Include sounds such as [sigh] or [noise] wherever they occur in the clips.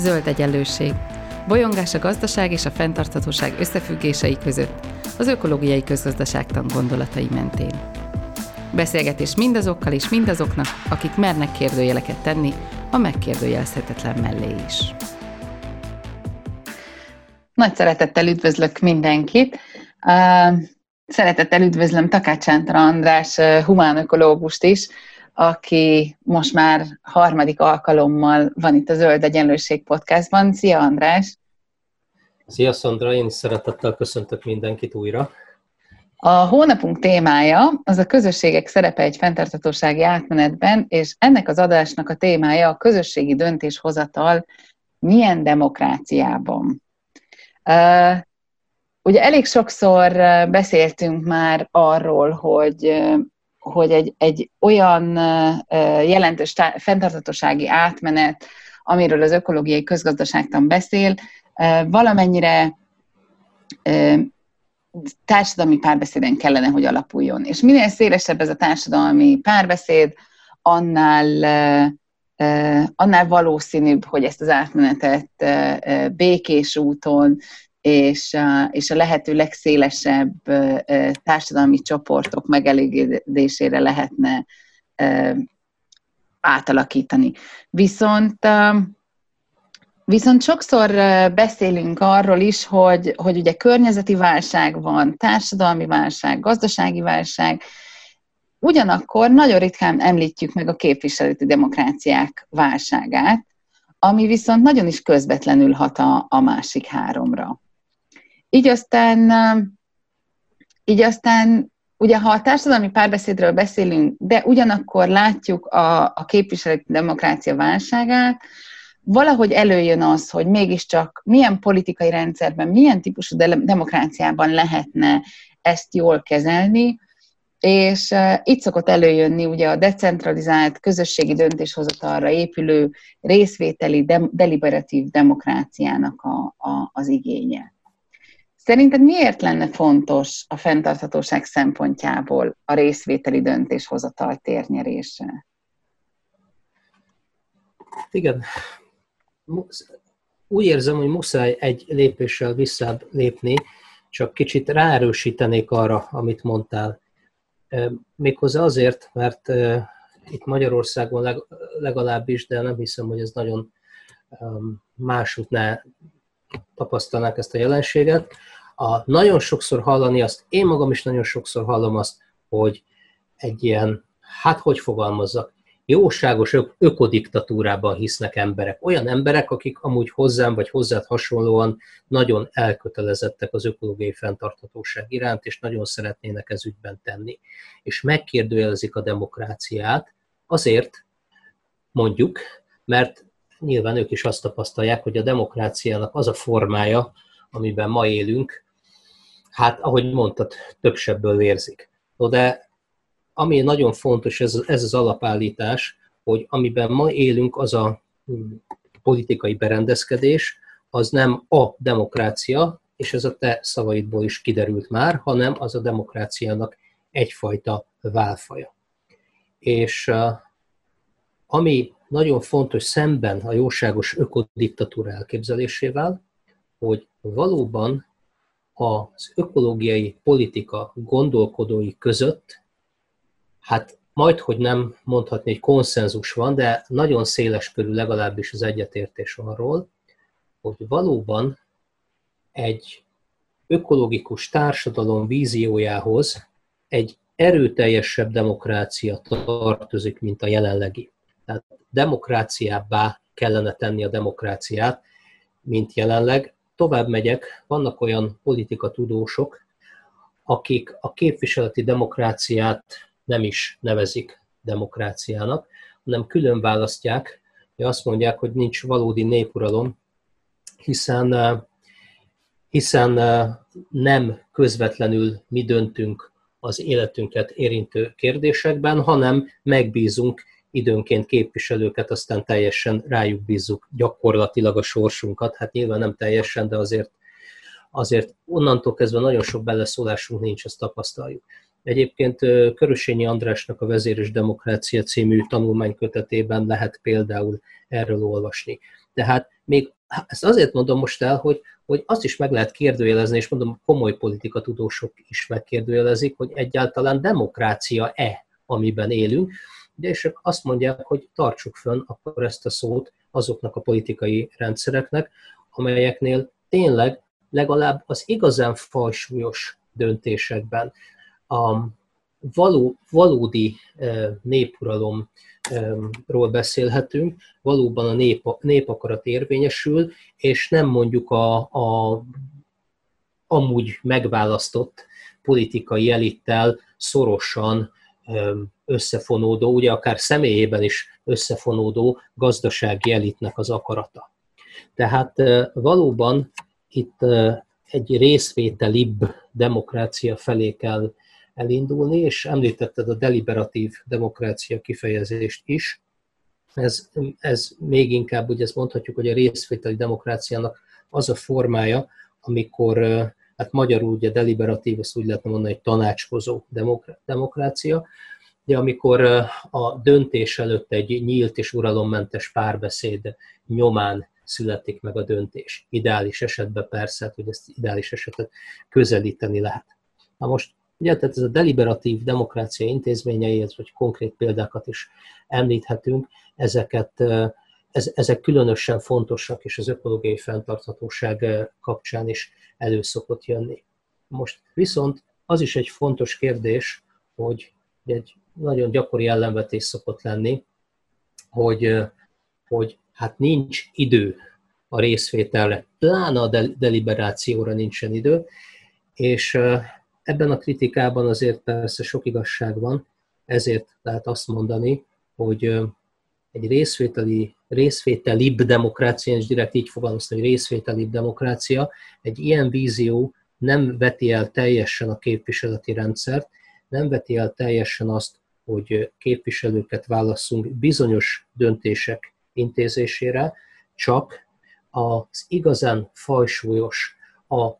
Zöld egyenlőség. Bolyongás a gazdaság és a fenntarthatóság összefüggései között, az ökológiai közgazdaságtan gondolatai mentén. Beszélgetés mindazokkal és mindazoknak, akik mernek kérdőjeleket tenni, a megkérdőjelezhetetlen mellé is. Nagy szeretettel üdvözlök mindenkit. Szeretettel üdvözlöm Takács András humánökológust is, aki most már harmadik alkalommal van itt a Zöld Egyenlőség podcastban. Szia András! Szia Szandra, én is szeretettel köszöntök mindenkit újra. A hónapunk témája az a közösségek szerepe egy fenntartatósági átmenetben, és ennek az adásnak a témája a közösségi döntéshozatal milyen demokráciában. Uh, ugye elég sokszor beszéltünk már arról, hogy hogy egy, egy olyan jelentős fenntartatósági átmenet, amiről az ökológiai közgazdaságtan beszél, valamennyire társadalmi párbeszéden kellene, hogy alapuljon. És minél szélesebb ez a társadalmi párbeszéd, annál, annál valószínűbb, hogy ezt az átmenetet békés úton, és, és a lehető legszélesebb társadalmi csoportok megelégedésére lehetne átalakítani. Viszont Viszont sokszor beszélünk arról is, hogy, hogy ugye környezeti válság van, társadalmi válság, gazdasági válság, ugyanakkor nagyon ritkán említjük meg a képviseleti demokráciák válságát, ami viszont nagyon is közvetlenül hat a, a másik háromra. Így aztán, így aztán ugye ha a társadalmi párbeszédről beszélünk, de ugyanakkor látjuk a, a képviseleti demokrácia válságát, valahogy előjön az, hogy mégiscsak milyen politikai rendszerben, milyen típusú de- demokráciában lehetne ezt jól kezelni, és uh, itt szokott előjönni ugye a decentralizált, közösségi döntéshozatalra épülő részvételi, de- deliberatív demokráciának a, a, az igénye. Szerinted miért lenne fontos a fenntarthatóság szempontjából a részvételi döntéshozatal térnyerése? Igen. Úgy érzem, hogy muszáj egy lépéssel visszább lépni, csak kicsit ráerősítenék arra, amit mondtál. Méghozzá azért, mert itt Magyarországon legalábbis, de nem hiszem, hogy ez nagyon másút tapasztalnák ezt a jelenséget. A, nagyon sokszor hallani azt, én magam is nagyon sokszor hallom azt, hogy egy ilyen, hát hogy fogalmazzak, jóságos ök- ökodiktatúrában hisznek emberek. Olyan emberek, akik amúgy hozzám vagy hozzád hasonlóan nagyon elkötelezettek az ökológiai fenntarthatóság iránt, és nagyon szeretnének ez ügyben tenni. És megkérdőjelezik a demokráciát azért, mondjuk, mert nyilván ők is azt tapasztalják, hogy a demokráciának az a formája, amiben ma élünk, hát ahogy mondtad, több sebből vérzik. De ami nagyon fontos, ez, ez az alapállítás, hogy amiben ma élünk, az a hm, politikai berendezkedés, az nem a demokrácia, és ez a te szavaidból is kiderült már, hanem az a demokráciának egyfajta válfaja. És ami nagyon fontos szemben a jóságos ökodiktatúra elképzelésével, hogy valóban az ökológiai politika gondolkodói között, hát majd, hogy nem mondhatni, hogy konszenzus van, de nagyon széles körül legalábbis az egyetértés arról, hogy valóban egy ökológikus társadalom víziójához egy erőteljesebb demokrácia tartozik, mint a jelenlegi. Tehát demokráciábbá kellene tenni a demokráciát, mint jelenleg. Tovább megyek, vannak olyan politikatudósok, akik a képviseleti demokráciát nem is nevezik demokráciának, hanem külön választják, hogy azt mondják, hogy nincs valódi népuralom, hiszen, hiszen nem közvetlenül mi döntünk az életünket érintő kérdésekben, hanem megbízunk időnként képviselőket, aztán teljesen rájuk bízzuk gyakorlatilag a sorsunkat. Hát nyilván nem teljesen, de azért, azért onnantól kezdve nagyon sok beleszólásunk nincs, ezt tapasztaljuk. Egyébként Körösényi Andrásnak a Vezér és Demokrácia című tanulmánykötetében lehet például erről olvasni. Tehát még ezt azért mondom most el, hogy, hogy azt is meg lehet kérdőjelezni, és mondom, komoly politikatudósok is megkérdőjelezik, hogy egyáltalán demokrácia-e, amiben élünk, de és azt mondják, hogy tartsuk fönn akkor ezt a szót azoknak a politikai rendszereknek, amelyeknél tényleg legalább az igazán fajsúlyos döntésekben a való, valódi népuralomról beszélhetünk, valóban a nép, népakarat érvényesül, és nem mondjuk a, a amúgy megválasztott politikai elittel szorosan összefonódó, ugye akár személyében is összefonódó gazdasági elitnek az akarata. Tehát valóban itt egy részvételibb demokrácia felé kell elindulni, és említetted a deliberatív demokrácia kifejezést is. Ez, ez még inkább, ugye ezt mondhatjuk, hogy a részvételi demokráciának az a formája, amikor, hát magyarul ugye deliberatív, ezt úgy lehetne mondani, hogy tanácskozó demokrácia, de amikor a döntés előtt egy nyílt és uralommentes párbeszéd nyomán születik meg a döntés. Ideális esetben persze, hogy ezt ideális esetet közelíteni lehet. Na most Ugye, tehát ez a deliberatív demokrácia intézményeihez, vagy konkrét példákat is említhetünk, ezeket, ez, ezek különösen fontosak, és az ökológiai fenntarthatóság kapcsán is elő szokott jönni. Most viszont az is egy fontos kérdés, hogy egy nagyon gyakori ellenvetés szokott lenni, hogy, hogy hát nincs idő a részvételre, pláne a deliberációra nincsen idő, és Ebben a kritikában azért persze sok igazság van, ezért lehet azt mondani, hogy egy részvételi, részvételibb demokrácia, és direkt így fogalmaztam, hogy részvételibb demokrácia, egy ilyen vízió nem veti el teljesen a képviseleti rendszert, nem veti el teljesen azt, hogy képviselőket válasszunk bizonyos döntések intézésére, csak az igazán fajsúlyos, a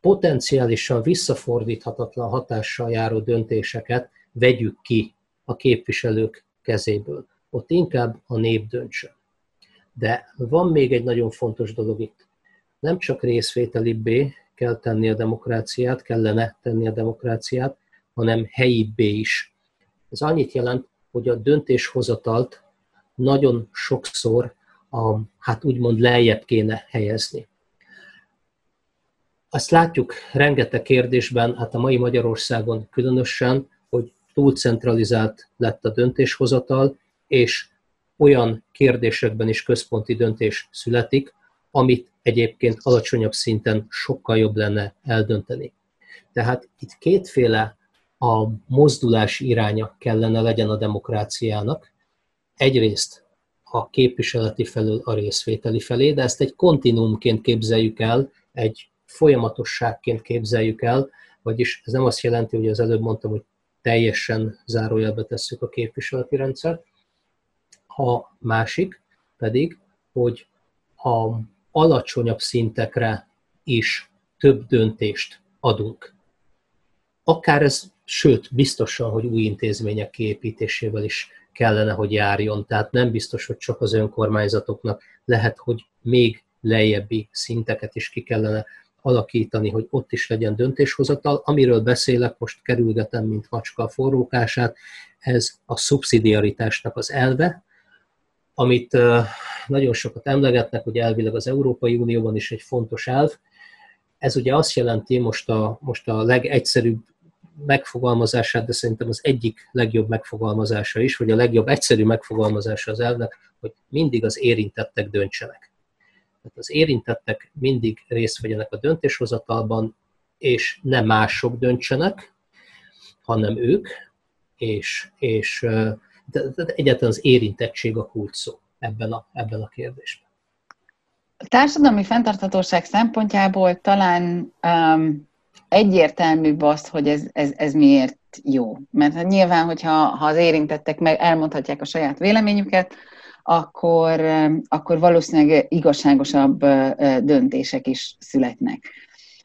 potenciálisan visszafordíthatatlan hatással járó döntéseket vegyük ki a képviselők kezéből. Ott inkább a nép döntsön. De van még egy nagyon fontos dolog itt. Nem csak részvételibbé kell tenni a demokráciát, kellene tenni a demokráciát, hanem helyibbé is. Ez annyit jelent, hogy a döntéshozatalt nagyon sokszor a, hát úgymond lejjebb kéne helyezni. Azt látjuk rengeteg kérdésben, hát a mai Magyarországon különösen, hogy túlcentralizált lett a döntéshozatal, és olyan kérdésekben is központi döntés születik, amit egyébként alacsonyabb szinten sokkal jobb lenne eldönteni. Tehát itt kétféle a mozdulás iránya kellene legyen a demokráciának. Egyrészt a képviseleti felől a részvételi felé, de ezt egy kontinuumként képzeljük el, egy folyamatosságként képzeljük el, vagyis ez nem azt jelenti, hogy az előbb mondtam, hogy teljesen zárójelbe tesszük a képviseleti rendszert. A másik pedig, hogy a alacsonyabb szintekre is több döntést adunk. Akár ez, sőt, biztosan, hogy új intézmények kiépítésével is kellene, hogy járjon. Tehát nem biztos, hogy csak az önkormányzatoknak lehet, hogy még lejjebbi szinteket is ki kellene alakítani, hogy ott is legyen döntéshozatal. Amiről beszélek, most kerülgetem, mint macska a forrókását, ez a szubszidiaritásnak az elve, amit nagyon sokat emlegetnek, hogy elvileg az Európai Unióban is egy fontos elv. Ez ugye azt jelenti, most a, most a legegyszerűbb megfogalmazását, de szerintem az egyik legjobb megfogalmazása is, vagy a legjobb egyszerű megfogalmazása az elvnek, hogy mindig az érintettek döntsenek. Tehát az érintettek mindig részt vegyenek a döntéshozatalban, és nem mások döntsenek, hanem ők, és, és de, de egyáltalán az érintettség a kulcs szó ebben a, ebben a kérdésben. A társadalmi fenntarthatóság szempontjából talán um, egyértelműbb az, hogy ez, ez, ez miért jó. Mert hát nyilván, hogyha ha az érintettek meg elmondhatják a saját véleményüket, akkor, akkor valószínűleg igazságosabb döntések is születnek.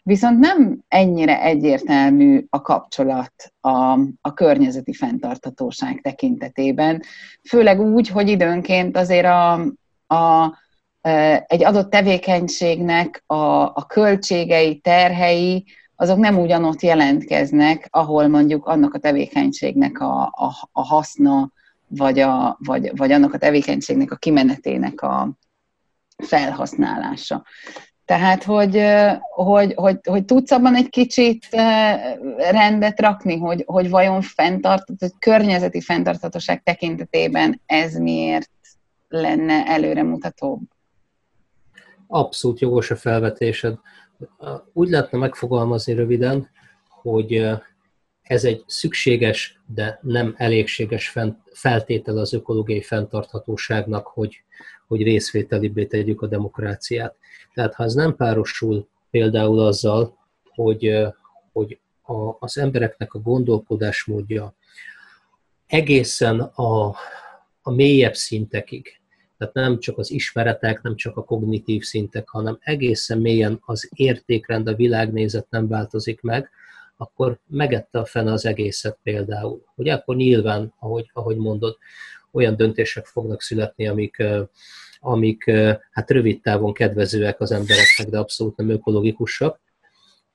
Viszont nem ennyire egyértelmű a kapcsolat a, a környezeti fenntarthatóság tekintetében, főleg úgy, hogy időnként azért a, a, egy adott tevékenységnek a, a költségei, terhei, azok nem ugyanott jelentkeznek, ahol mondjuk annak a tevékenységnek a, a, a haszna, vagy, a, vagy, vagy annak a tevékenységnek a kimenetének a felhasználása. Tehát, hogy, hogy, hogy, hogy tudsz abban egy kicsit rendet rakni, hogy, hogy vajon fenntartott, környezeti fenntarthatóság tekintetében ez miért lenne előremutatóbb? Abszolút jogos a felvetésed. Úgy lehetne megfogalmazni röviden, hogy ez egy szükséges, de nem elégséges feltétel az ökológiai fenntarthatóságnak, hogy, hogy részvételibbé tegyük a demokráciát. Tehát ha ez nem párosul például azzal, hogy, hogy a, az embereknek a gondolkodásmódja egészen a, a mélyebb szintekig, tehát nem csak az ismeretek, nem csak a kognitív szintek, hanem egészen mélyen az értékrend, a világnézet nem változik meg, akkor megette a fene az egészet például. Ugye akkor nyilván, ahogy, ahogy mondod, olyan döntések fognak születni, amik, amik hát rövid távon kedvezőek az embereknek, de abszolút nem ökológikusak.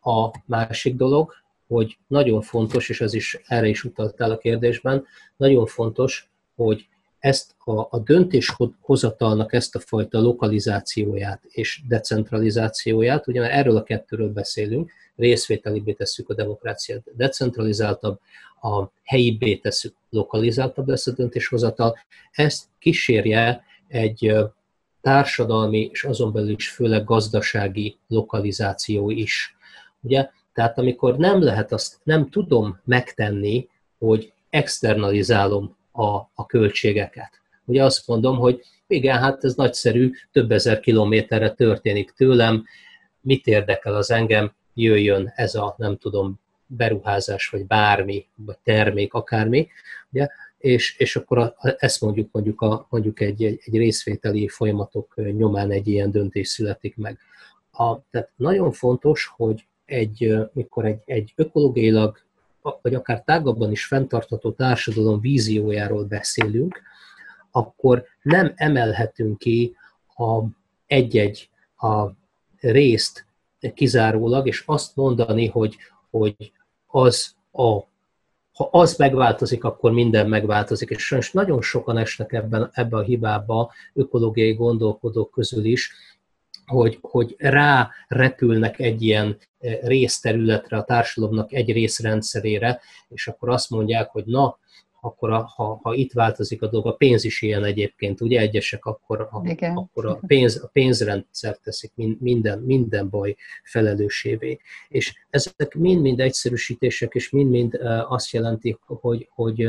A másik dolog, hogy nagyon fontos, és ez is erre is utaltál a kérdésben, nagyon fontos, hogy ezt a, a döntéshozatalnak ezt a fajta lokalizációját és decentralizációját, ugye mert erről a kettőről beszélünk, részvételibbé tesszük a demokráciát, decentralizáltabb, a helyibbé tesszük, lokalizáltabb lesz a döntéshozatal, ezt kísérje egy társadalmi és azon belül is főleg gazdasági lokalizáció is. Ugye? Tehát amikor nem lehet azt, nem tudom megtenni, hogy externalizálom a, a költségeket. Ugye azt mondom, hogy igen, hát ez nagyszerű, több ezer kilométerre történik tőlem, mit érdekel az engem, jöjjön ez a, nem tudom, beruházás, vagy bármi, vagy termék, akármi, ugye? És, és akkor a, ezt mondjuk mondjuk, a, mondjuk egy, egy, egy részvételi folyamatok nyomán egy ilyen döntés születik meg. A, tehát nagyon fontos, hogy egy, mikor egy, egy ökológiailag, vagy akár tágabban is fenntartható társadalom víziójáról beszélünk, akkor nem emelhetünk ki a egy-egy a részt kizárólag, és azt mondani, hogy, hogy az a ha az megváltozik, akkor minden megváltozik, és sajnos nagyon sokan esnek ebben, ebbe a hibába ökológiai gondolkodók közül is, hogy, hogy rá repülnek egy ilyen eh, részterületre, a társadalomnak egy részrendszerére, és akkor azt mondják, hogy na, akkor a, ha, ha itt változik a dolog, a pénz is ilyen egyébként, ugye egyesek, akkor a, akkor a, pénz, a pénzrendszer teszik minden, minden baj felelősévé. És ezek mind-mind egyszerűsítések, és mind-mind azt jelenti, hogy, hogy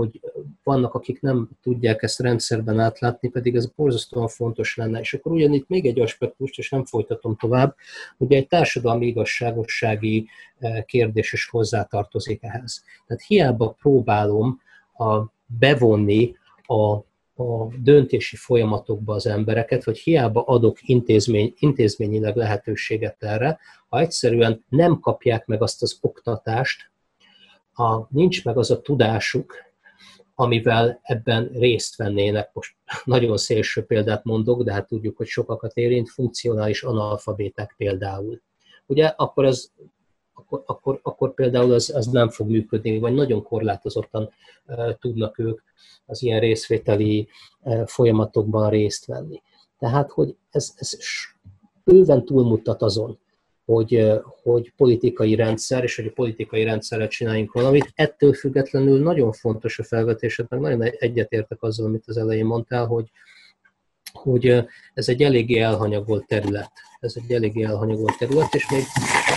hogy vannak, akik nem tudják ezt rendszerben átlátni, pedig ez borzasztóan fontos lenne. És akkor ugyanitt még egy aspektust, és nem folytatom tovább, ugye egy társadalmi igazságossági eh, kérdés is hozzátartozik ehhez. Tehát hiába próbálom a, bevonni a, a döntési folyamatokba az embereket, vagy hiába adok intézmény, intézményileg lehetőséget erre, ha egyszerűen nem kapják meg azt az oktatást, ha nincs meg az a tudásuk, amivel ebben részt vennének. Most [laughs] nagyon szélső példát mondok, de hát tudjuk, hogy sokakat érint, funkcionális analfabéták például. Ugye akkor az akkor, akkor, akkor például az, az nem fog működni, vagy nagyon korlátozottan e, tudnak ők az ilyen részvételi e, folyamatokban részt venni. Tehát, hogy ez, ez bőven túlmutat azon, hogy, hogy politikai rendszer, és hogy a politikai rendszerre csináljunk valamit. Ettől függetlenül nagyon fontos a felvetésed, meg nagyon egyetértek azzal, amit az elején mondtál, hogy, hogy ez egy eléggé elhanyagolt terület. Ez egy eléggé elhanyagolt terület, és még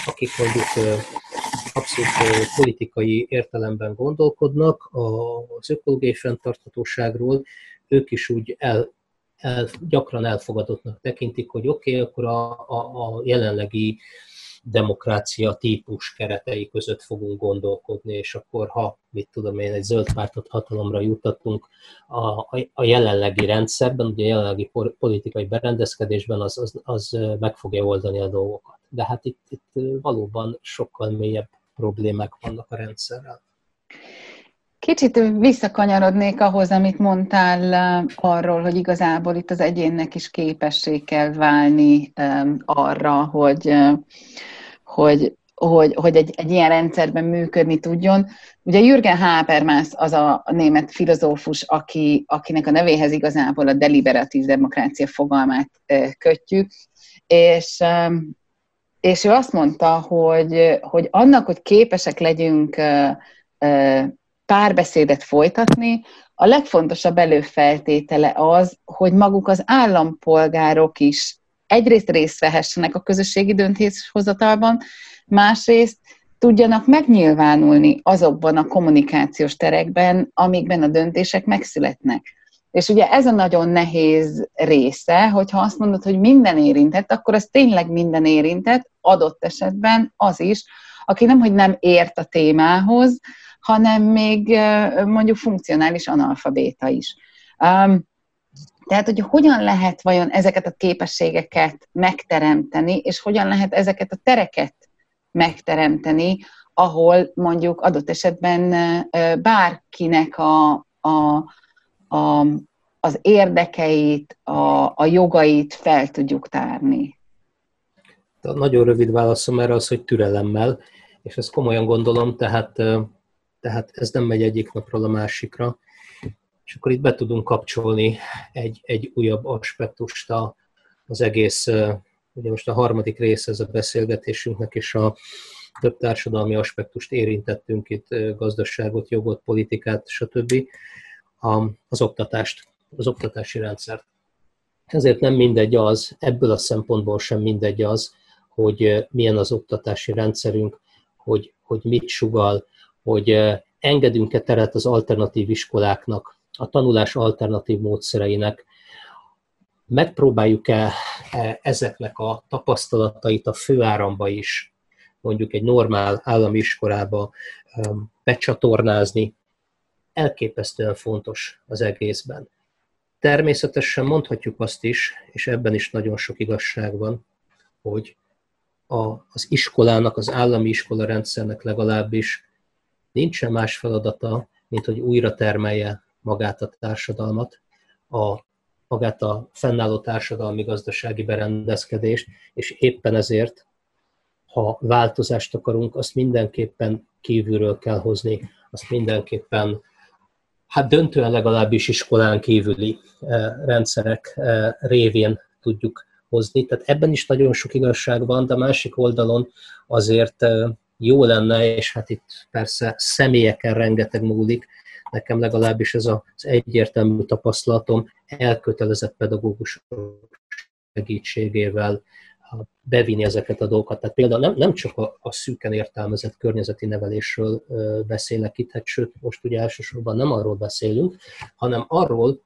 akik mondjuk abszolút politikai értelemben gondolkodnak az ökológiai fenntarthatóságról, ők is úgy el, el, gyakran elfogadottnak tekintik, hogy oké, okay, akkor a, a, a jelenlegi demokrácia típus keretei között fogunk gondolkodni, és akkor ha, mit tudom én, egy zöld pártot hatalomra juttatunk a, a, a jelenlegi rendszerben, ugye a jelenlegi politikai berendezkedésben, az, az, az meg fogja oldani a dolgokat. de hát itt, itt valóban sokkal mélyebb problémák vannak a rendszerrel. Kicsit visszakanyarodnék ahhoz, amit mondtál arról, hogy igazából itt az egyénnek is képesség kell válni arra, hogy, hogy, hogy, hogy egy, egy ilyen rendszerben működni tudjon. Ugye Jürgen Habermas az a német filozófus, aki, akinek a nevéhez igazából a deliberatív demokrácia fogalmát kötjük, és, és ő azt mondta, hogy, hogy annak, hogy képesek legyünk párbeszédet folytatni, a legfontosabb előfeltétele az, hogy maguk az állampolgárok is egyrészt részt vehessenek a közösségi döntéshozatalban, másrészt tudjanak megnyilvánulni azokban a kommunikációs terekben, amikben a döntések megszületnek. És ugye ez a nagyon nehéz része, hogyha azt mondod, hogy minden érintett, akkor az tényleg minden érintett, adott esetben az is, aki nem, hogy nem ért a témához, hanem még mondjuk funkcionális analfabéta is. Tehát, hogy hogyan lehet vajon ezeket a képességeket megteremteni, és hogyan lehet ezeket a tereket megteremteni, ahol mondjuk adott esetben bárkinek a, a, a, az érdekeit, a, a jogait fel tudjuk tárni. A nagyon rövid válaszom erre az, hogy türelemmel, és ezt komolyan gondolom, tehát tehát ez nem megy egyik napról a másikra. És akkor itt be tudunk kapcsolni egy, egy újabb aspektust az egész, ugye most a harmadik része ez a beszélgetésünknek, és a több társadalmi aspektust érintettünk itt, gazdaságot, jogot, politikát, stb. az oktatást, az oktatási rendszert. Ezért nem mindegy az, ebből a szempontból sem mindegy az, hogy milyen az oktatási rendszerünk, hogy, hogy mit sugal, hogy engedünk-e teret az alternatív iskoláknak, a tanulás alternatív módszereinek, megpróbáljuk-e e, ezeknek a tapasztalatait a főáramba is, mondjuk egy normál állami iskolába becsatornázni, elképesztően fontos az egészben. Természetesen mondhatjuk azt is, és ebben is nagyon sok igazság van, hogy a, az iskolának, az állami iskola rendszernek legalábbis nincsen más feladata, mint hogy újra termelje magát a társadalmat, a, magát a fennálló társadalmi-gazdasági berendezkedést, és éppen ezért, ha változást akarunk, azt mindenképpen kívülről kell hozni, azt mindenképpen, hát döntően legalábbis iskolán kívüli eh, rendszerek eh, révén tudjuk hozni. Tehát ebben is nagyon sok igazság van, de a másik oldalon azért eh, jó lenne, és hát itt persze személyeken rengeteg múlik, nekem legalábbis ez az egyértelmű tapasztalatom, elkötelezett pedagógusok segítségével bevinni ezeket a dolgokat. Tehát például nem, nem csak a, a szűken értelmezett környezeti nevelésről beszélek itt, hát sőt, most ugye elsősorban nem arról beszélünk, hanem arról,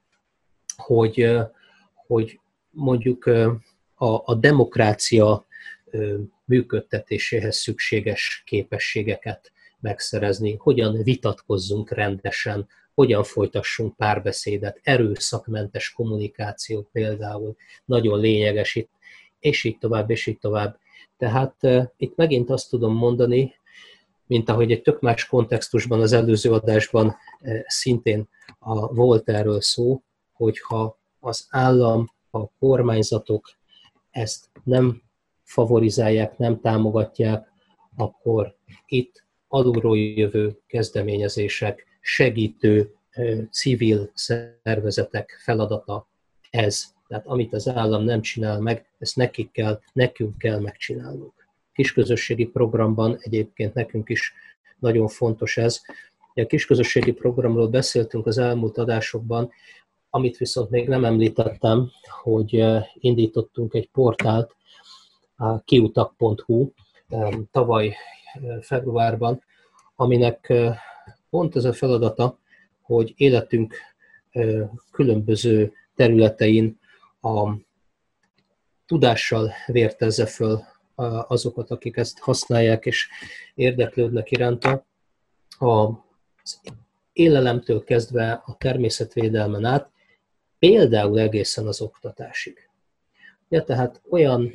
hogy, hogy mondjuk a, a demokrácia működtetéséhez szükséges képességeket megszerezni, hogyan vitatkozzunk rendesen, hogyan folytassunk párbeszédet, erőszakmentes kommunikáció például nagyon lényeges itt, és így tovább, és így tovább. Tehát uh, itt megint azt tudom mondani, mint ahogy egy tök más kontextusban az előző adásban uh, szintén a, volt erről szó, hogyha az állam, a kormányzatok ezt nem favorizálják, nem támogatják, akkor itt alulról jövő kezdeményezések, segítő civil szervezetek feladata ez. Tehát amit az állam nem csinál meg, ezt nekik kell, nekünk kell megcsinálnunk. Kisközösségi programban egyébként nekünk is nagyon fontos ez. A kisközösségi programról beszéltünk az elmúlt adásokban, amit viszont még nem említettem, hogy indítottunk egy portált, a kiutak.hu tavaly februárban, aminek pont ez a feladata, hogy életünk különböző területein a tudással vértezze föl azokat, akik ezt használják és érdeklődnek iránta. Az élelemtől kezdve a természetvédelmen át, például egészen az oktatásig. Ja, tehát olyan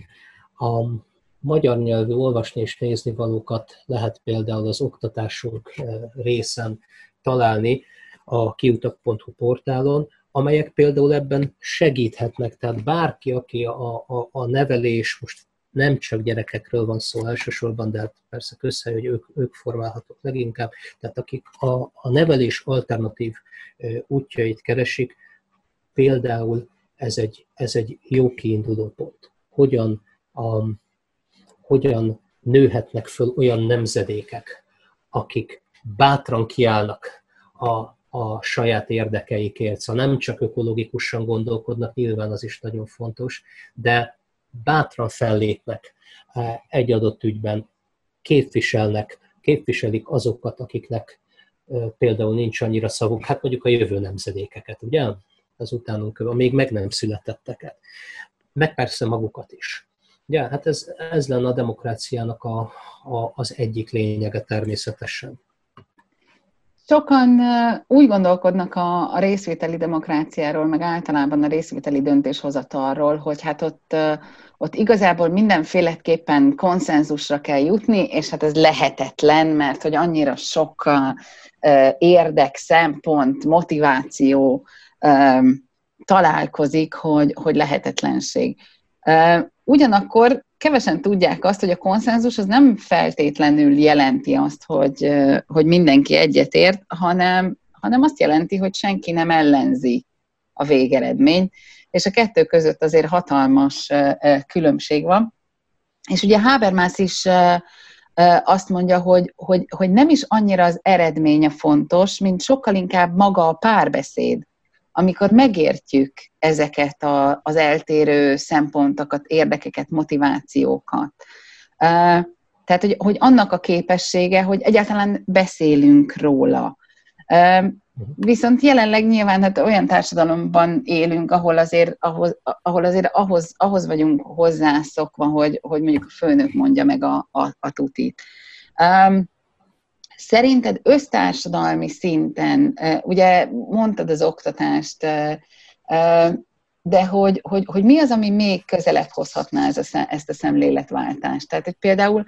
a magyar nyelvű olvasni és nézni valókat lehet például az oktatásunk részen találni a kiutak.hu portálon, amelyek például ebben segíthetnek. Tehát bárki, aki a, a, a nevelés, most nem csak gyerekekről van szó elsősorban, de hát persze közhely, hogy ők, ők formálhatók leginkább, tehát akik a, a nevelés alternatív útjait keresik, például ez egy, ez egy jó kiinduló pont. Hogyan, a, hogyan nőhetnek föl olyan nemzedékek, akik bátran kiállnak a, a saját érdekeikért. Szóval nem csak ökológikusan gondolkodnak, nyilván az is nagyon fontos, de bátran fellépnek eh, egy adott ügyben, képviselnek, képviselik azokat, akiknek eh, például nincs annyira szavuk, hát mondjuk a jövő nemzedékeket, ugye? Az utánunk, a még meg nem születetteket. Meg persze magukat is. Ja, hát ez, ez lenne a demokráciának a, a, az egyik lényege természetesen. Sokan úgy gondolkodnak a, a részvételi demokráciáról, meg általában a részvételi döntéshozatalról, hogy hát ott, ott igazából mindenféleképpen konszenzusra kell jutni, és hát ez lehetetlen, mert hogy annyira sok érdek, szempont, motiváció találkozik, hogy, hogy lehetetlenség. Ugyanakkor kevesen tudják azt, hogy a konszenzus az nem feltétlenül jelenti azt, hogy, hogy mindenki egyetért, hanem, hanem azt jelenti, hogy senki nem ellenzi a végeredményt, és a kettő között azért hatalmas különbség van. És ugye Habermas is azt mondja, hogy, hogy, hogy nem is annyira az eredménye fontos, mint sokkal inkább maga a párbeszéd amikor megértjük ezeket a, az eltérő szempontokat, érdekeket, motivációkat. Tehát, hogy, hogy annak a képessége, hogy egyáltalán beszélünk róla. Viszont jelenleg nyilván hát olyan társadalomban élünk, ahol azért ahhoz, ahol azért ahhoz, ahhoz vagyunk hozzászokva, hogy, hogy mondjuk a főnök mondja meg a, a, a tutit. Szerinted össztársadalmi szinten, ugye mondtad az oktatást, de hogy, hogy, hogy mi az, ami még közelebb hozhatná ez a, ezt a szemléletváltást? Tehát, hogy például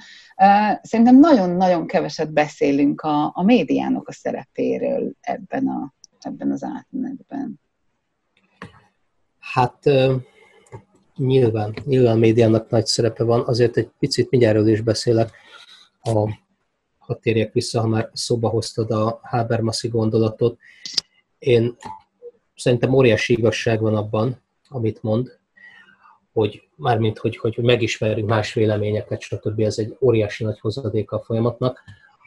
szerintem nagyon-nagyon keveset beszélünk a, a médiának a szerepéről ebben, a, ebben az átmenetben. Hát nyilván, nyilván a médiának nagy szerepe van, azért egy picit mindjárt is beszélek a ha térjek vissza, ha már szóba hoztad a Habermasi gondolatot. Én szerintem óriási igazság van abban, amit mond, hogy mármint, hogy, hogy megismerjünk más véleményeket, stb. ez egy óriási nagy hozadéka a folyamatnak.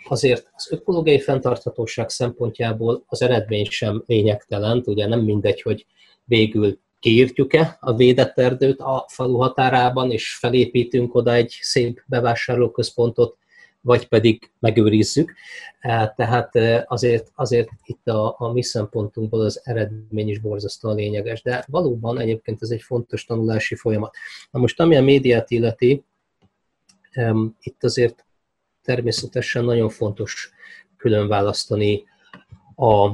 Azért az ökológiai fenntarthatóság szempontjából az eredmény sem lényegtelen, ugye nem mindegy, hogy végül kiírtjuk-e a védett erdőt a falu határában, és felépítünk oda egy szép bevásárlóközpontot, vagy pedig megőrizzük. Tehát azért, azért itt a, a mi szempontunkból az eredmény is borzasztóan lényeges, de valóban egyébként ez egy fontos tanulási folyamat. Na most ami a médiát illeti, itt azért természetesen nagyon fontos külön választani a,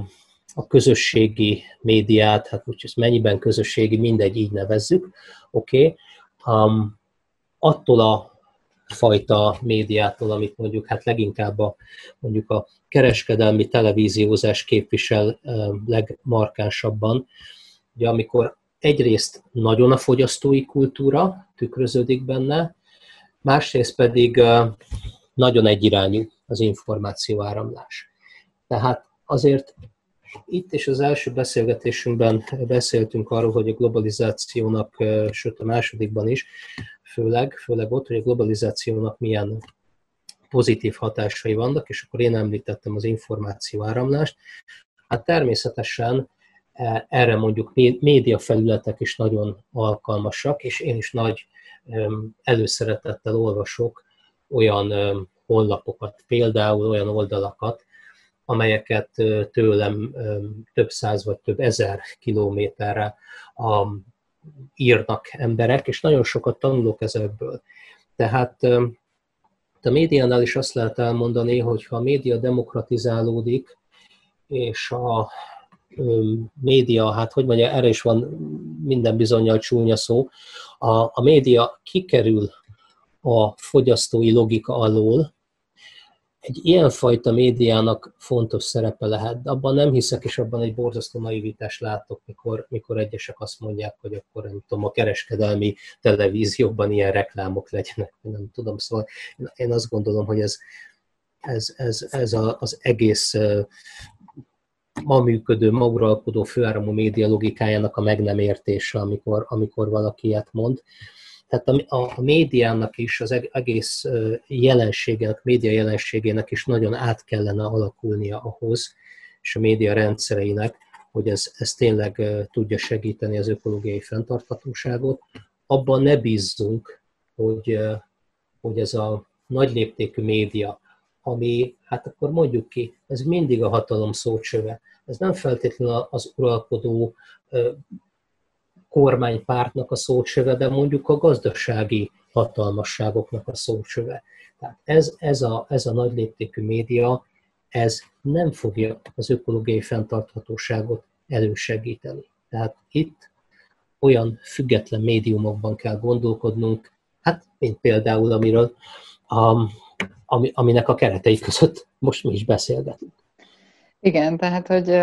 a közösségi médiát, hát úgy ez mennyiben közösségi, mindegy, így nevezzük, oké, okay. um, attól a fajta médiától, amit mondjuk hát leginkább a, mondjuk a kereskedelmi televíziózás képvisel legmarkánsabban. Ugye amikor egyrészt nagyon a fogyasztói kultúra tükröződik benne, másrészt pedig nagyon egyirányú az információáramlás. Tehát azért itt és az első beszélgetésünkben beszéltünk arról, hogy a globalizációnak, sőt a másodikban is, főleg, főleg ott, hogy a globalizációnak milyen pozitív hatásai vannak, és akkor én említettem az információ áramlást. Hát természetesen e, erre mondjuk média felületek is nagyon alkalmasak, és én is nagy előszeretettel olvasok olyan honlapokat, például olyan oldalakat, amelyeket tőlem több száz vagy több ezer kilométerre a írnak emberek, és nagyon sokat tanulok ezekből. Tehát a médiánál is azt lehet elmondani, hogy ha a média demokratizálódik, és a média, hát hogy mondja, erre is van minden bizonyal csúnya szó, a, a média kikerül a fogyasztói logika alól, egy ilyenfajta médiának fontos szerepe lehet, de abban nem hiszek, és abban egy borzasztó naivitást látok, mikor, mikor egyesek azt mondják, hogy akkor nem tudom, a kereskedelmi televízióban ilyen reklámok legyenek, nem tudom, szóval én azt gondolom, hogy ez, ez, ez, ez a, az egész ma működő, ma uralkodó főáramú média logikájának a meg nem értése, amikor, amikor valaki ilyet mond. Tehát a, a, médiának is, az egész jelenségének, média jelenségének is nagyon át kellene alakulnia ahhoz, és a média rendszereinek, hogy ez, ez tényleg tudja segíteni az ökológiai fenntarthatóságot. Abban ne bízzunk, hogy, hogy ez a nagy léptékű média, ami, hát akkor mondjuk ki, ez mindig a hatalom szócsöve. Ez nem feltétlenül az uralkodó kormánypártnak a szócsöve, de mondjuk a gazdasági hatalmasságoknak a szócsöve. Tehát ez, ez, a, ez a nagy léptékű média, ez nem fogja az ökológiai fenntarthatóságot elősegíteni. Tehát itt olyan független médiumokban kell gondolkodnunk, hát mint például, amiről, a, ami, aminek a keretei között most mi is beszélgetünk. Igen, tehát, hogy,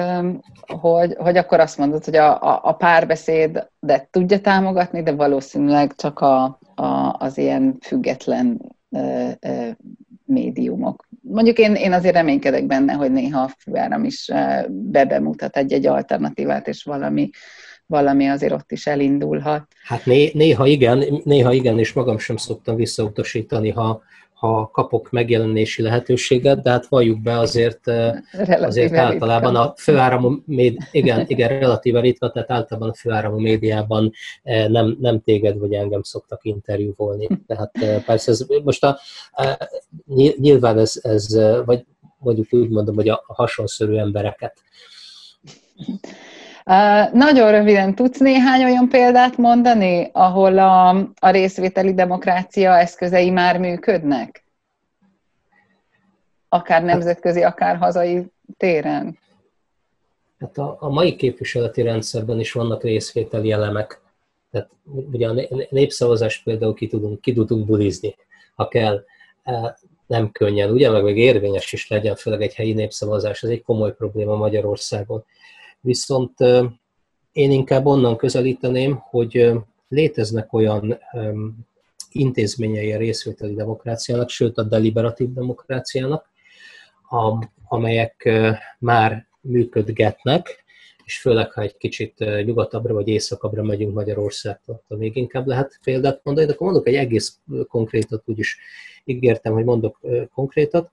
hogy, hogy akkor azt mondod, hogy a, a, a párbeszéd de tudja támogatni, de valószínűleg csak a, a, az ilyen független ö, ö, médiumok. Mondjuk én, én azért reménykedek benne, hogy néha a főáram is bebemutat egy-egy alternatívát, és valami, valami azért ott is elindulhat. Hát né, néha igen, néha igen, és magam sem szoktam visszautasítani, ha, ha kapok megjelenési lehetőséget, de hát valljuk be azért, relatíve azért általában ritka. a főáramú médi, igen, igen, relatíve ritka, tehát általában a főáramú médiában nem, nem téged vagy engem szoktak interjúvolni. Tehát persze ez most a, nyilván ez, ez vagy mondjuk úgy mondom, hogy a hasonszörű embereket. Nagyon röviden tudsz néhány olyan példát mondani, ahol a, a részvételi demokrácia eszközei már működnek? Akár nemzetközi, akár hazai téren? Hát a, a mai képviseleti rendszerben is vannak részvételi elemek. Tehát ugye a népszavazás például ki tudunk, ki tudunk bulizni, ha kell. Nem könnyen, ugye, meg még érvényes is legyen, főleg egy helyi népszavazás, ez egy komoly probléma Magyarországon. Viszont én inkább onnan közelíteném, hogy léteznek olyan intézményei a részvételi demokráciának, sőt a deliberatív demokráciának, amelyek már működgetnek, és főleg, ha egy kicsit nyugatabbra vagy északabbra megyünk Magyarországtól, akkor még inkább lehet példát mondani, de akkor mondok egy egész konkrétat, úgyis ígértem, hogy mondok konkrétat.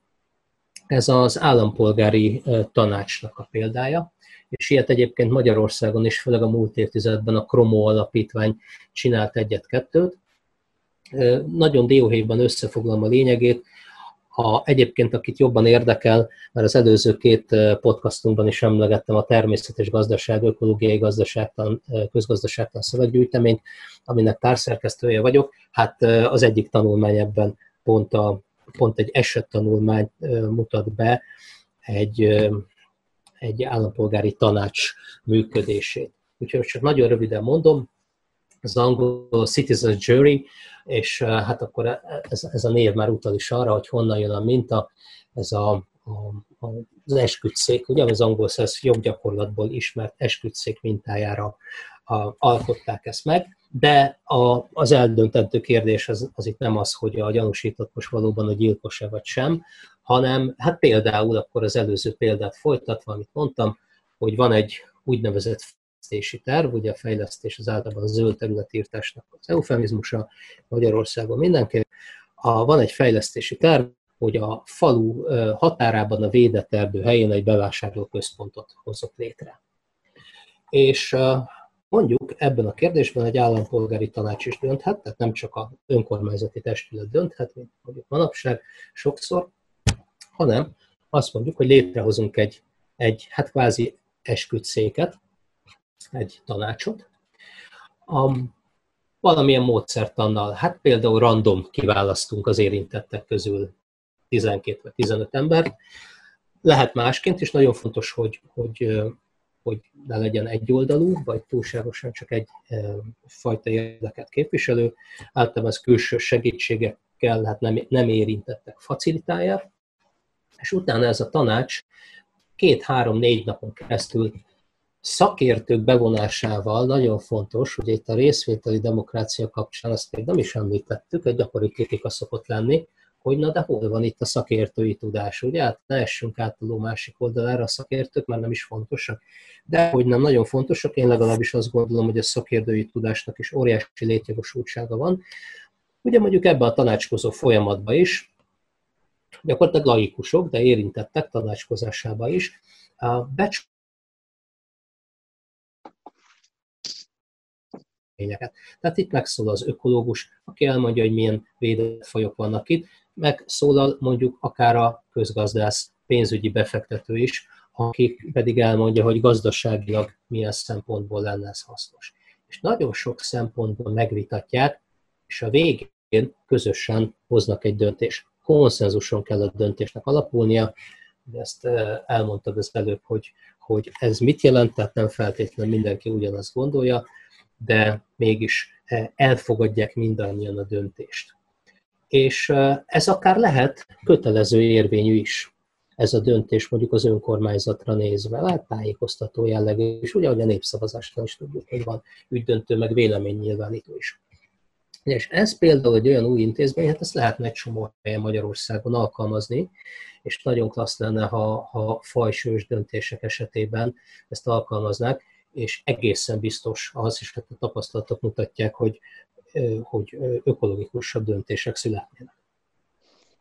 Ez az állampolgári tanácsnak a példája és ilyet egyébként Magyarországon is, főleg a múlt évtizedben a Kromo alapítvány csinált egyet-kettőt. Nagyon dióhéjban összefoglalom a lényegét, a, egyébként, akit jobban érdekel, mert az előző két podcastunkban is emlegettem a természetes gazdaság, ökológiai gazdaságtan, közgazdaságtan szöveggyűjteményt, aminek társzerkesztője vagyok. Hát az egyik tanulmány ebben pont, a, pont egy esettanulmányt mutat be egy egy állampolgári tanács működését. Úgyhogy csak nagyon röviden mondom, az angol Citizen Jury, és hát akkor ez, ez a név már utal is arra, hogy honnan jön a minta, ez a, a az esküdszék, ugye az angol száz joggyakorlatból ismert esküdszék mintájára a, alkották ezt meg, de a, az eldöntendő kérdés az, az itt nem az, hogy a gyanúsított most valóban a gyilkos-e vagy sem, hanem hát például akkor az előző példát folytatva, amit mondtam, hogy van egy úgynevezett fejlesztési terv, ugye a fejlesztés az általában a zöld területírtásnak az eufemizmusa Magyarországon mindenki. A, van egy fejlesztési terv, hogy a falu határában a védett erdő helyén egy bevásárlóközpontot hozott létre. És mondjuk ebben a kérdésben egy állampolgári tanács is dönthet, tehát nem csak a önkormányzati testület dönthet, mint mondjuk manapság sokszor, hanem azt mondjuk, hogy létrehozunk egy, egy hát kvázi esküdszéket, egy tanácsot, a, valamilyen módszertannal, hát például random kiválasztunk az érintettek közül 12 vagy 15 embert, lehet másként, és nagyon fontos, hogy, hogy, hogy ne legyen egyoldalú, vagy túlságosan csak egy fajta érdeket képviselő. Általában ez külső segítségek akikkel hát nem, nem érintettek facilitálják, és utána ez a tanács két-három-négy napon keresztül szakértők bevonásával nagyon fontos, hogy itt a részvételi demokrácia kapcsán, azt még nem is említettük, egy gyakori kritika szokott lenni, hogy na de hol van itt a szakértői tudás, ugye? Hát ne essünk át a másik oldalára a szakértők, mert nem is fontosak. De hogy nem nagyon fontosak, én legalábbis azt gondolom, hogy a szakértői tudásnak is óriási létjogosultsága van. Ugye mondjuk ebbe a tanácskozó folyamatba is, gyakorlatilag laikusok, de érintettek tanácskozásába is, becs Tehát itt megszól az ökológus, aki elmondja, hogy milyen védett fajok vannak itt, megszólal mondjuk akár a közgazdász, pénzügyi befektető is, akik pedig elmondja, hogy gazdaságilag milyen szempontból lenne ez hasznos. És nagyon sok szempontból megvitatják, és a végén közösen hoznak egy döntést. Konszenzuson kell a döntésnek alapulnia, ezt eh, elmondtad az előbb, hogy, hogy ez mit jelent, tehát nem feltétlenül mindenki ugyanazt gondolja, de mégis eh, elfogadják mindannyian a döntést és ez akár lehet kötelező érvényű is, ez a döntés mondjuk az önkormányzatra nézve, lehet tájékoztató jellegű, és ugye, hogy a népszavazásnál is tudjuk, hogy van ügydöntő, meg véleménynyilvánító is. És ez például egy olyan új intézmény, hát ezt lehetne egy csomó helyen Magyarországon alkalmazni, és nagyon klassz lenne, ha, ha fajsős döntések esetében ezt alkalmaznák, és egészen biztos, az is, hogy a tapasztalatok mutatják, hogy hogy ökológikusabb döntések születnének.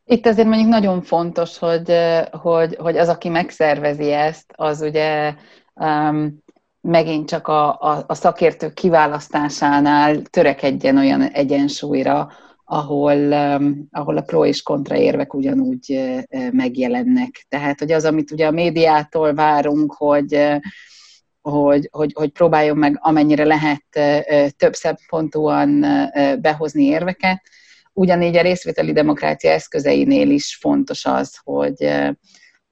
Itt azért mondjuk nagyon fontos, hogy, hogy, hogy az, aki megszervezi ezt, az ugye um, megint csak a, a, a szakértők kiválasztásánál törekedjen olyan egyensúlyra, ahol, um, ahol a pro és kontra érvek ugyanúgy uh, megjelennek. Tehát, hogy az, amit ugye a médiától várunk, hogy uh, hogy, hogy, hogy próbáljon meg amennyire lehet több szempontúan behozni érveket. Ugyanígy a részvételi demokrácia eszközeinél is fontos az, hogy,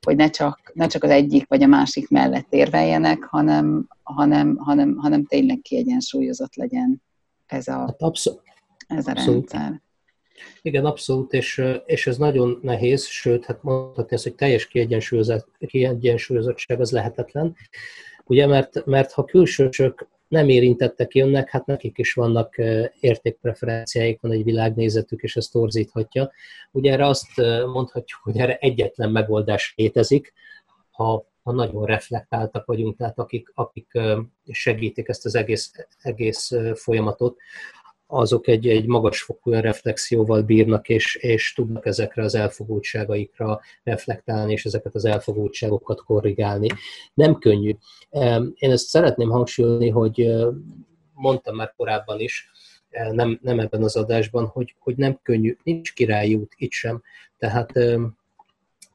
hogy ne, csak, ne csak az egyik vagy a másik mellett érveljenek, hanem, hanem, hanem, hanem tényleg kiegyensúlyozott legyen ez a, hát. Ez a abszolút. rendszer. Igen, abszolút, és, és ez nagyon nehéz, sőt, hát mondhatni ezt, hogy teljes kiegyensúlyozottság az lehetetlen, Ugye, mert, mert ha külsősök nem érintettek jönnek, hát nekik is vannak értékpreferenciáik, van egy világnézetük, és ez torzíthatja. Ugye erre azt mondhatjuk, hogy erre egyetlen megoldás létezik, ha, ha nagyon reflektáltak vagyunk, tehát akik, akik segítik ezt az egész, egész folyamatot, azok egy, egy magasfokú reflexióval bírnak, és, és tudnak ezekre az elfogultságaikra reflektálni, és ezeket az elfogultságokat korrigálni. Nem könnyű. Én ezt szeretném hangsúlyozni, hogy mondtam már korábban is, nem, nem ebben az adásban, hogy, hogy nem könnyű, nincs királyi út itt sem. Tehát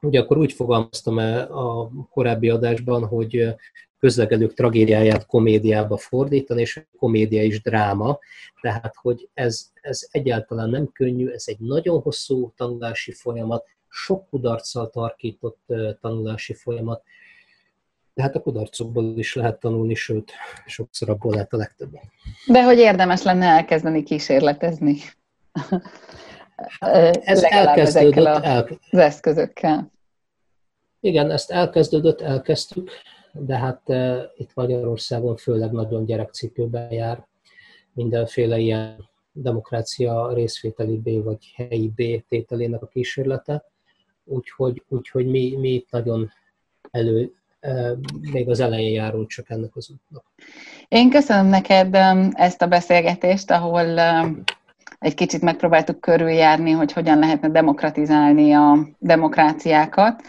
ugye akkor úgy fogalmaztam a korábbi adásban, hogy közlekedők tragédiáját komédiába fordítani, és a komédia is dráma, tehát hogy ez, ez egyáltalán nem könnyű, ez egy nagyon hosszú tanulási folyamat, sok kudarccal tarkított tanulási folyamat, de hát a kudarcokból is lehet tanulni, sőt, sokszor abból lehet a legtöbb. De hogy érdemes lenne elkezdeni kísérletezni? Ez elkezdődött. Az eszközökkel. Igen, ezt elkezdődött, elkezdtük, de hát uh, itt Magyarországon főleg nagyon gyerekcipőben jár mindenféle ilyen demokrácia részvételi B vagy helyi tételének a kísérlete, úgyhogy, úgyhogy mi, mi itt nagyon elő, uh, még az elején járunk csak ennek az útnak. Én köszönöm neked ezt a beszélgetést, ahol egy kicsit megpróbáltuk körüljárni, hogy hogyan lehetne demokratizálni a demokráciákat.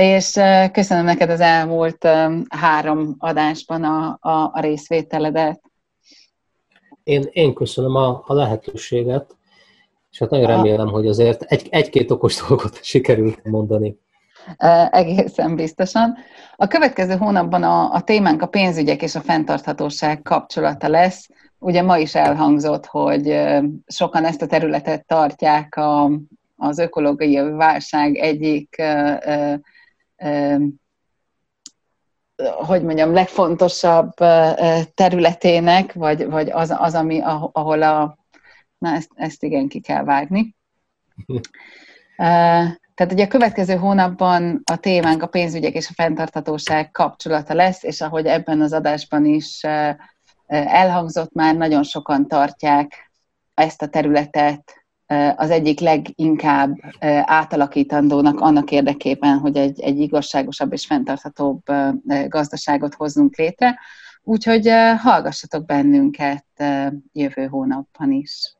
És köszönöm neked az elmúlt három adásban a, a, a részvételedet. Én, én köszönöm a, a lehetőséget, és hát nagyon remélem, hogy azért egy, egy-két okos [laughs] dolgot sikerült mondani. Egészen biztosan. A következő hónapban a, a témánk a pénzügyek és a fenntarthatóság kapcsolata lesz. Ugye ma is elhangzott, hogy sokan ezt a területet tartják a, az ökológiai válság egyik hogy mondjam, legfontosabb területének, vagy, vagy az, az ami, ahol a, Na, ezt, ezt igen ki kell vágni. [laughs] Tehát ugye a következő hónapban a témánk a pénzügyek és a fenntarthatóság kapcsolata lesz, és ahogy ebben az adásban is elhangzott már, nagyon sokan tartják ezt a területet az egyik leginkább átalakítandónak annak érdekében, hogy egy, egy igazságosabb és fenntarthatóbb gazdaságot hozzunk létre. Úgyhogy hallgassatok bennünket jövő hónapban is.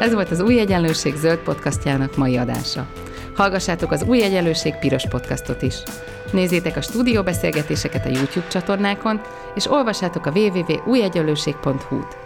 Ez volt az Új Egyenlőség zöld podcastjának mai adása. Hallgassátok az Új Egyenlőség piros podcastot is. Nézzétek a stúdióbeszélgetéseket a YouTube csatornákon, és olvassátok a www.újegyenlőség.hu-t.